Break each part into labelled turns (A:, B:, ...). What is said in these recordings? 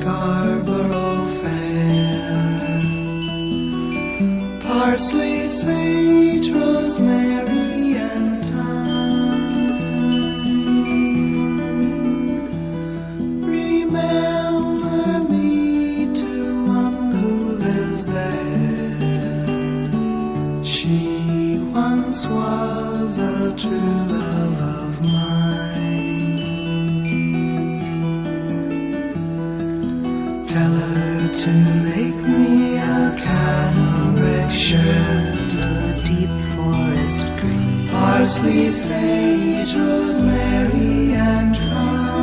A: scar. To make me a cambric shirt,
B: a deep forest green.
A: parsley, sage, rosemary, and thyme,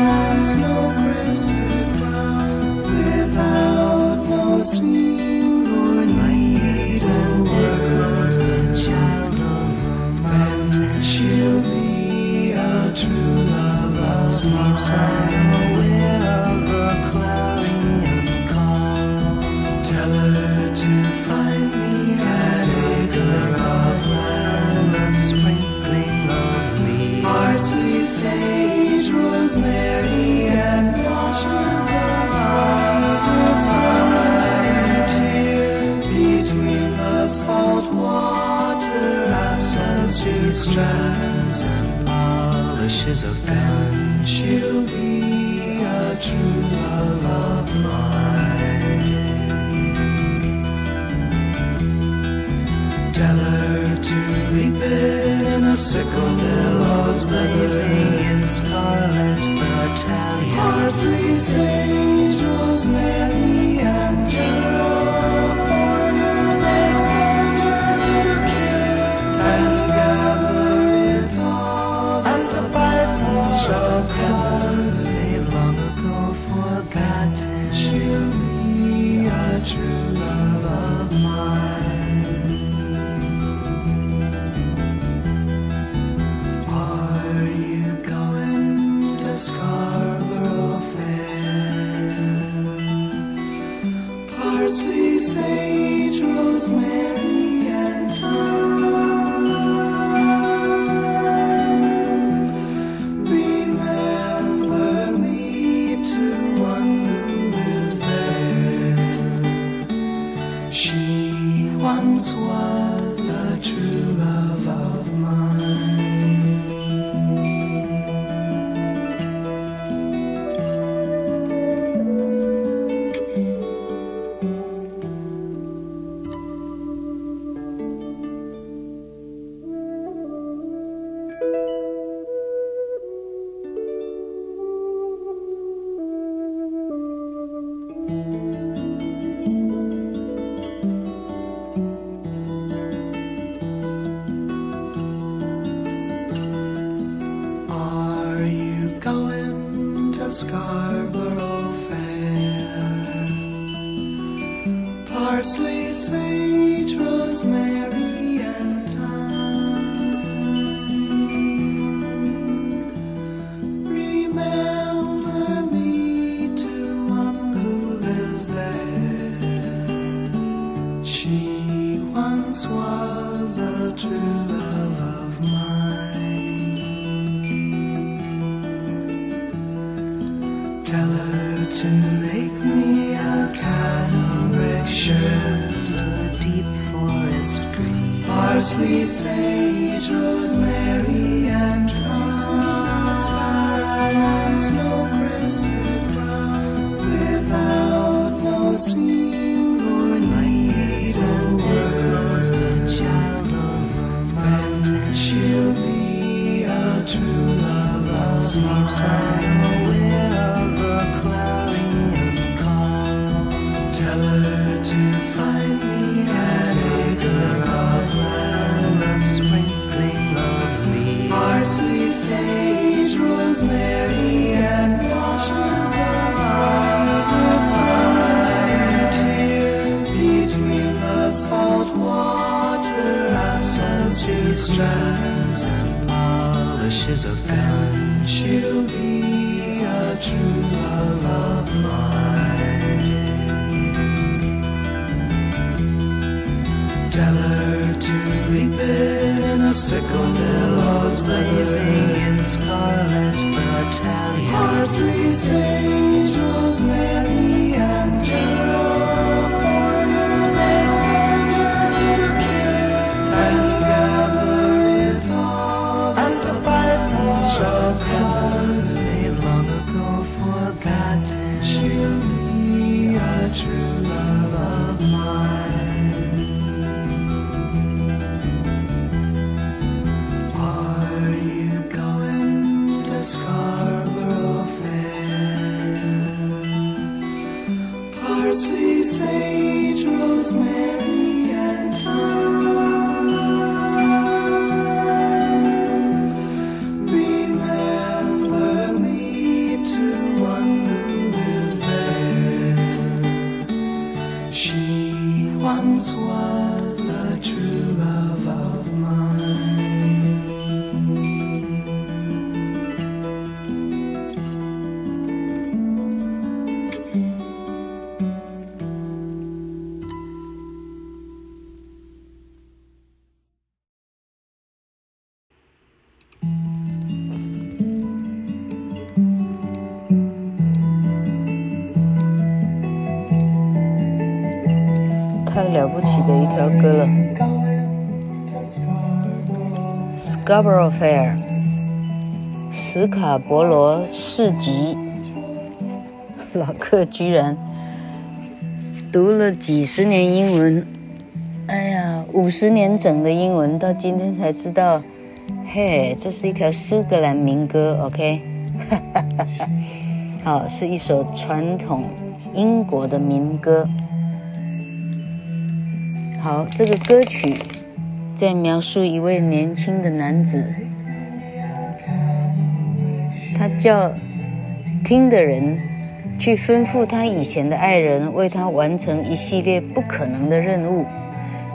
A: and snow crested brown, without no seam or needs and words.
B: the child of the mountain.
A: she'll be a true love of
B: Sleeps Is of
A: Scarborough Fair? Parsley, sage, rosemary, to make me a cambric shirt,
B: of deep forest green.
A: parsley, sage, rosemary, and thyme, and snow crested brown, without no seam or needs and words.
B: the child of mountain.
A: She'll be a true love of
B: Sleeps
A: Sage, rosemary, and between the strands.
B: and polishes of gun.
A: She'll be a true love of mine. Tell her to reap it in a sickle billows
B: Blazing
A: blazing.
B: in scarlet battalion.
A: Parsley, sage, rosemary,
C: 的一条歌了。Scarborough Fair，史卡伯罗市集。老克居然读了几十年英文，哎呀，五十年整的英文，到今天才知道，嘿，这是一条苏格兰民歌，OK，好，是一首传统英国的民歌。好，这个歌曲在描述一位年轻的男子，他叫听的人去吩咐他以前的爱人为他完成一系列不可能的任务，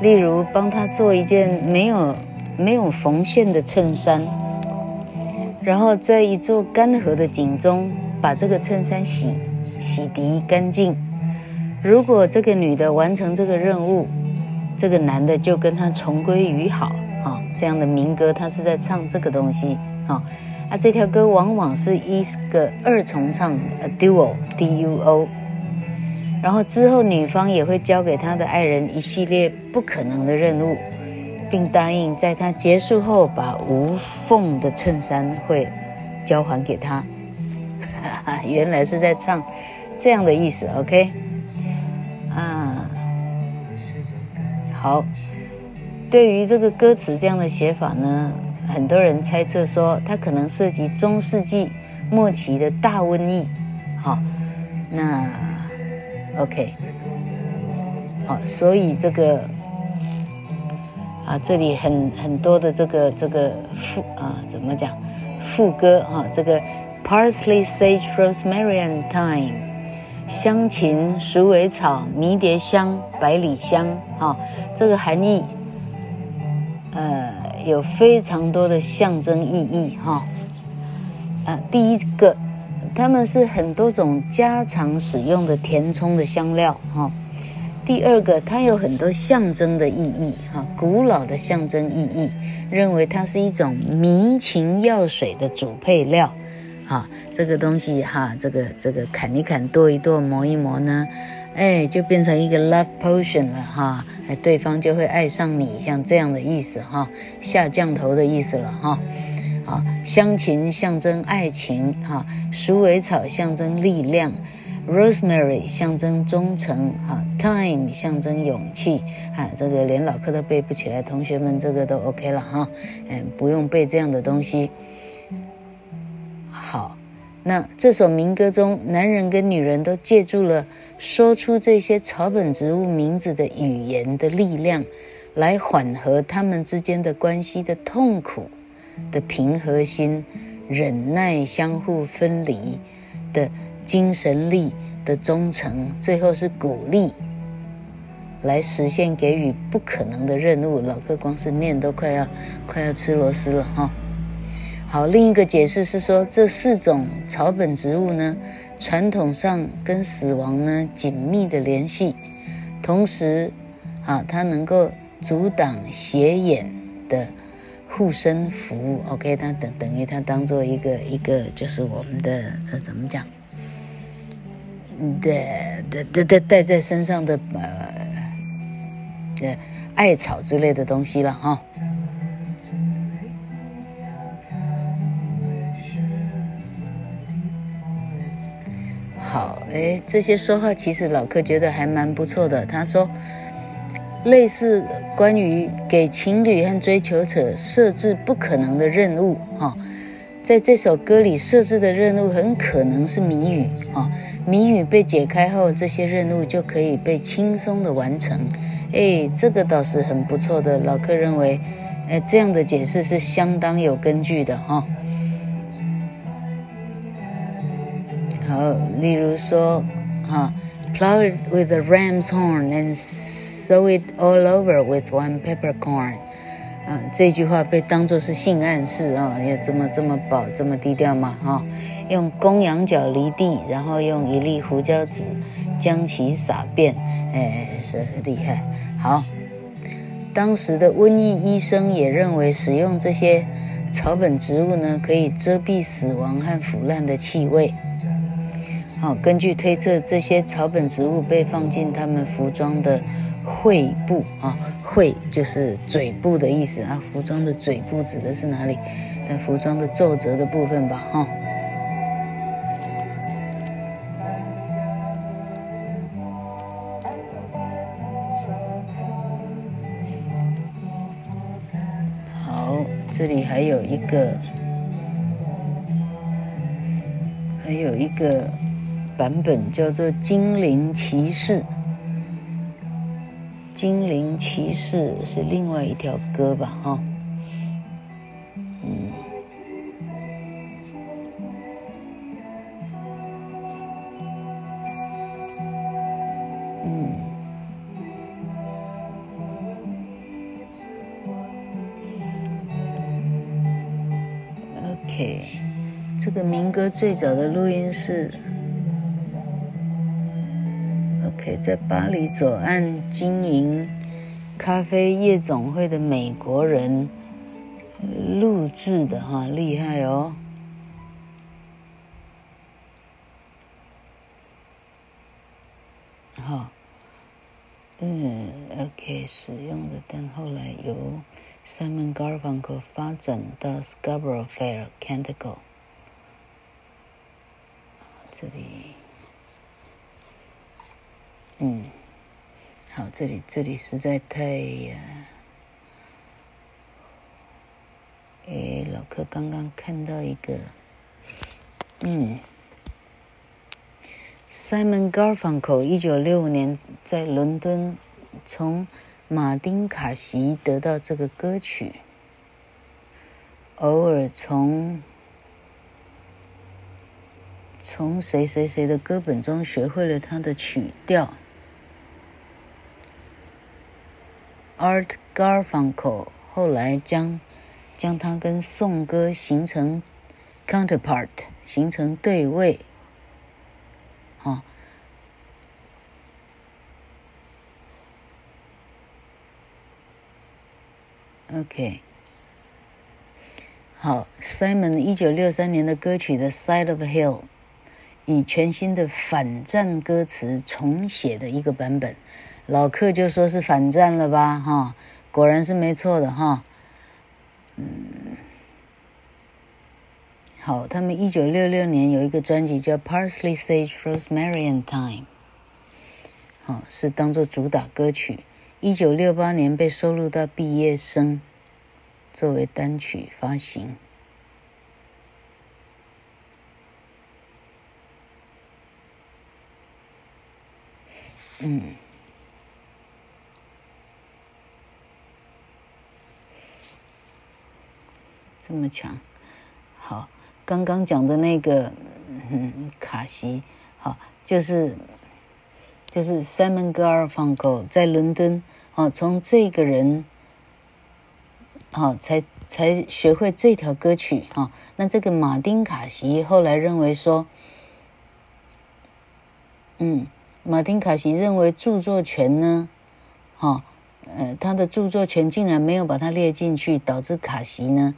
C: 例如帮他做一件没有没有缝线的衬衫，然后在一座干涸的井中把这个衬衫洗洗涤干净。如果这个女的完成这个任务，这个男的就跟他重归于好啊，这样的民歌，他是在唱这个东西啊。啊，这条歌往往是一个二重唱呃 duo，D-U-O，然后之后女方也会交给他的爱人一系列不可能的任务，并答应在他结束后把无缝的衬衫会交还给他。原来是在唱这样的意思，OK？好，对于这个歌词这样的写法呢，很多人猜测说它可能涉及中世纪末期的大瘟疫。好，那 OK，好，所以这个啊，这里很很多的这个这个副啊，怎么讲副歌哈，这个 Parsley, sage, rosemary and thyme。香芹、鼠尾草、迷迭香、百里香，哈、这个含义，呃，有非常多的象征意义，哈、哦。啊，第一个，它们是很多种家常使用的填充的香料，哈、第二个，它有很多象征的意义，哈、古老的象征意义，认为它是一种迷情药水的主配料。哈，这个东西哈，这个这个砍一砍，剁一剁，磨一磨呢，哎，就变成一个 love potion 了哈，哎，对方就会爱上你，像这样的意思哈，下降头的意思了哈。好，香芹象征爱情哈，鼠尾草象征力量，rosemary 象征忠诚哈，time 象征勇气哈，这个连老客都背不起来，同学们这个都 OK 了哈，嗯，不用背这样的东西。那这首民歌中，男人跟女人都借助了说出这些草本植物名字的语言的力量，来缓和他们之间的关系的痛苦的平和心，忍耐相互分离的精神力的忠诚，最后是鼓励，来实现给予不可能的任务。老客光是念都快要快要吃螺丝了哈。好，另一个解释是说，这四种草本植物呢，传统上跟死亡呢紧密的联系，同时，啊，它能够阻挡邪眼的护身符，OK，它等等于它当做一个一个就是我们的这怎么讲？的的的的带在身上的呃的艾草之类的东西了哈。好，哎，这些说话其实老克觉得还蛮不错的。他说，类似关于给情侣和追求者设置不可能的任务，哈，在这首歌里设置的任务很可能是谜语，哈，谜语被解开后，这些任务就可以被轻松的完成。哎，这个倒是很不错的。老克认为，哎，这样的解释是相当有根据的，哈。好，例如说，哈，plow it with a ram's horn and sow it all over with one peppercorn，啊，这句话被当作是性暗示啊，要这么这么薄，这么低调嘛，哈，用公羊角犁地，然后用一粒胡椒籽将其撒遍，哎，这是厉害。好，当时的瘟疫医生也认为使用这些草本植物呢，可以遮蔽死亡和腐烂的气味。好，根据推测，这些草本植物被放进他们服装的喙部啊，喙就是嘴部的意思啊。服装的嘴部指的是哪里？在服装的皱褶的部分吧，哈。好，这里还有一个，还有一个。版本叫做《精灵骑士》，《精灵骑士》是另外一条歌吧？哈，嗯，嗯，OK，这个民歌最早的录音是。在巴黎左岸经营咖啡夜总会的美国人录制的哈，厉害哦！好，嗯，OK，使用的，但后来由 Simon Garfunkel 发展到 Scarborough Fair Canticle，这里。嗯，好，这里这里实在太呀，哎，老柯刚刚看到一个，嗯，Simon Garfunkel 一九六五年在伦敦从马丁卡西得到这个歌曲，偶尔从。从谁谁谁的歌本中学会了他的曲调。Art Garfunkel 后来将将它跟颂歌形成 counterpart，形成对位。好，OK，好，Simon 一九六三年的歌曲《The Side of Hill》以全新的反战歌词重写的一个版本。老克就说是反战了吧，哈，果然是没错的，哈，嗯，好，他们一九六六年有一个专辑叫《Parsley, Sage, Rosemary and Thyme》，好，是当做主打歌曲。一九六八年被收录到《毕业生》，作为单曲发行。嗯。这么强，好，刚刚讲的那个，嗯，卡西，好，就是就是 Simon g a r f u n k e 在伦敦，啊，从这个人，好，才才学会这条歌曲，啊，那这个马丁卡西后来认为说，嗯，马丁卡西认为著作权呢，哈，呃，他的著作权竟然没有把它列进去，导致卡西呢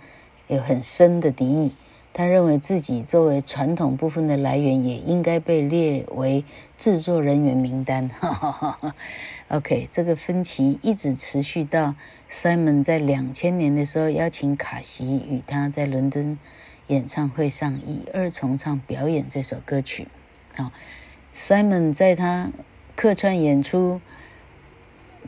C: 有很深的敌意。他认为自己作为传统部分的来源，也应该被列为制作人员名单。OK，这个分歧一直持续到 Simon 在两千年的时候邀请卡西与他在伦敦演唱会上以二重唱表演这首歌曲。好，Simon 在他客串演出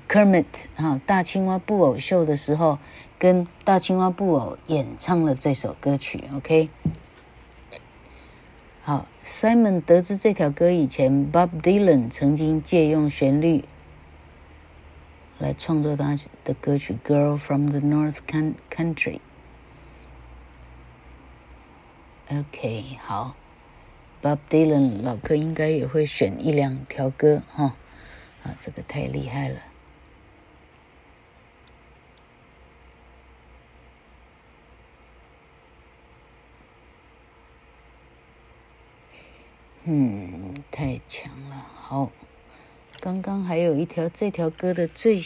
C: Kermit 哈大青蛙布偶秀的时候。跟大青蛙布偶演唱了这首歌曲，OK。好，Simon 得知这条歌以前，Bob Dylan 曾经借用旋律来创作他的歌曲《Girl from the North Country》。OK，好，Bob Dylan 老柯应该也会选一两条歌哈，啊，这个太厉害了。嗯，太强了。好，刚刚还有一条这条歌的最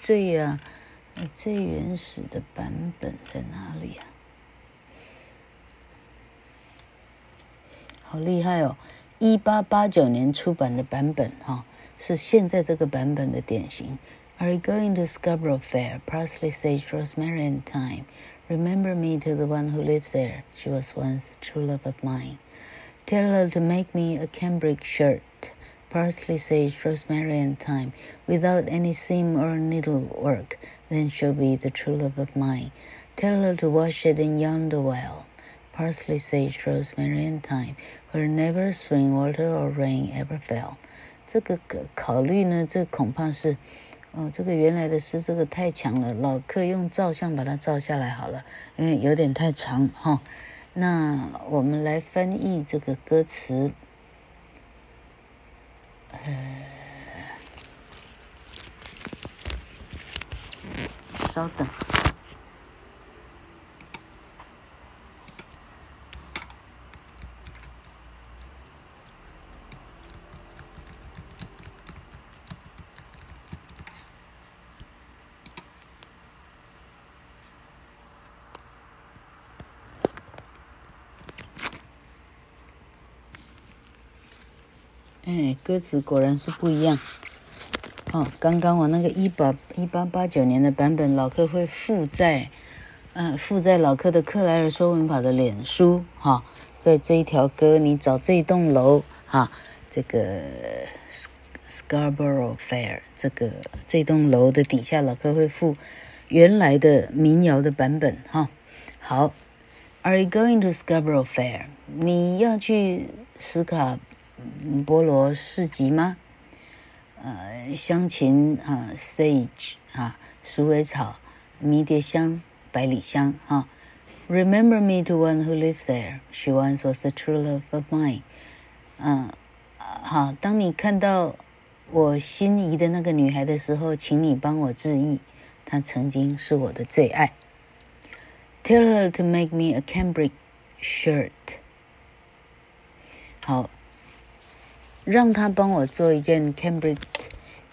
C: 最啊最原始的版本在哪里啊？好厉害哦！一八八九年出版的版本哈、哦，是现在这个版本的典型。Are you going to Scarborough Fair? Parsley, sage, rosemary, and thyme. Remember me to the one who lives there. She was once true love of mine. Tell her to make me a cambric shirt, parsley, sage, rosemary, and thyme, without any seam or needlework. Then she'll be the true love of mine. Tell her to wash it in yonder well, parsley, sage, rosemary, and thyme, where never spring water or rain ever fell. 这个考虑呢，这恐怕是，哦，这个原来的诗这个太强了，老客用照相把它照下来好了，因为有点太长哈。哦 那我们来翻译这个歌词。呃，稍等。哎，歌词果然是不一样。哦，刚刚我那个一八一八八九年的版本，老客会附在，嗯、附在老客的克莱尔说文法的脸书哈、在这一条歌，你找这一栋楼哈、这个 Scarborough Fair 这个这栋楼的底下，老客会附原来的民谣的版本哈、好，Are you going to Scarborough Fair？你要去斯卡？菠萝市集吗？呃，香芹啊，sage 啊，鼠尾草，迷迭香，百里香啊。Remember me to one who lives there. She once was the true love of mine. 嗯，好，当你看到我心仪的那个女孩的时候，请你帮我致意，她曾经是我的最爱。Tell her to make me a cambric shirt. 好。让他帮我做一件 cambric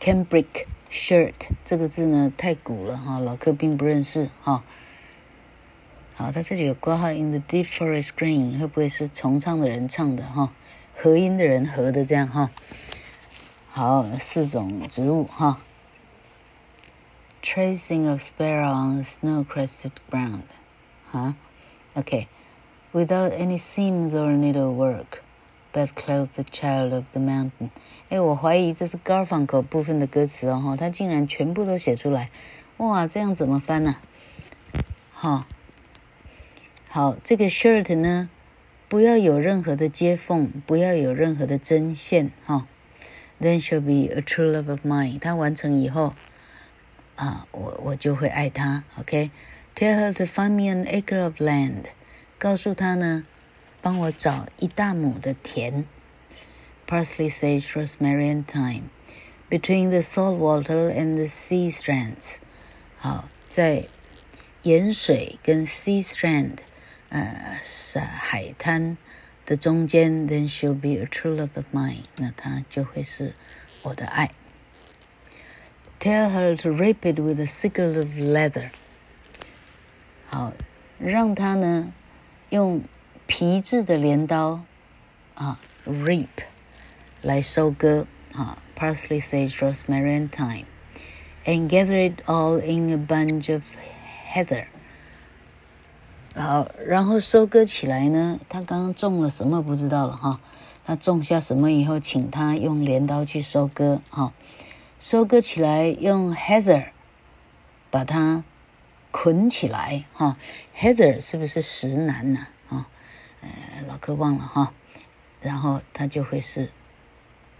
C: cambric shirt，这个字呢太古了哈，老柯并不认识哈。好，他这里有括号 in the deep forest green，会不会是重唱的人唱的哈？合音的人合的这样哈。好，四种植物哈。Tracing of sparrow on snow-crested ground，哈，OK，without any seams or needlework。 But clothe the child of the mountain。哎，我怀疑这是 Garfunkel 部分的歌词哦，他竟然全部都写出来，哇，这样怎么翻呢？好，好，这个 shirt 呢，不要有任何的接缝，不要有任何的针线，哈。Then she'll be a true love of mine。他完成以后，啊，我我就会爱他。OK，tell her to find me an acre of land。告诉他呢。帮我找一大亩的田，parsley, sage, rosemary, and thyme, between the salt water and the sea strands。好，在盐水跟 sea strand，呃，是海滩的中间，then she'll be a true love of mine。那她就会是我的爱。 Tell her to rip it with a sickle of leather。好，让她呢用 皮质的镰刀啊，reap 来收割啊，parsley, sage, rosemary, and thyme，and gather it all in a bunch of heather。好，然后收割起来呢，他刚刚种了什么不知道了哈。他种下什么以后，请他用镰刀去收割哈。收割起来用 heather 把它捆起来哈。heather 是不是石楠呐？啊，呃，老柯忘了哈。然后他就会是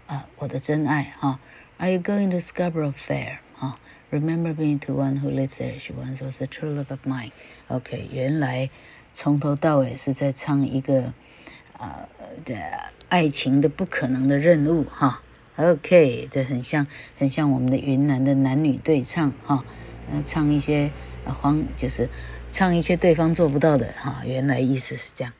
C: 啊，我的真爱哈。Are you going to Scarborough Fair？哈。Remember me to one who lives there. She once was a true love of mine. OK，原来从头到尾是在唱一个啊、呃、的爱情的不可能的任务哈。OK，这很像很像我们的云南的男女对唱哈，呃，唱一些黄就是唱一些对方做不到的哈。原来意思是这样。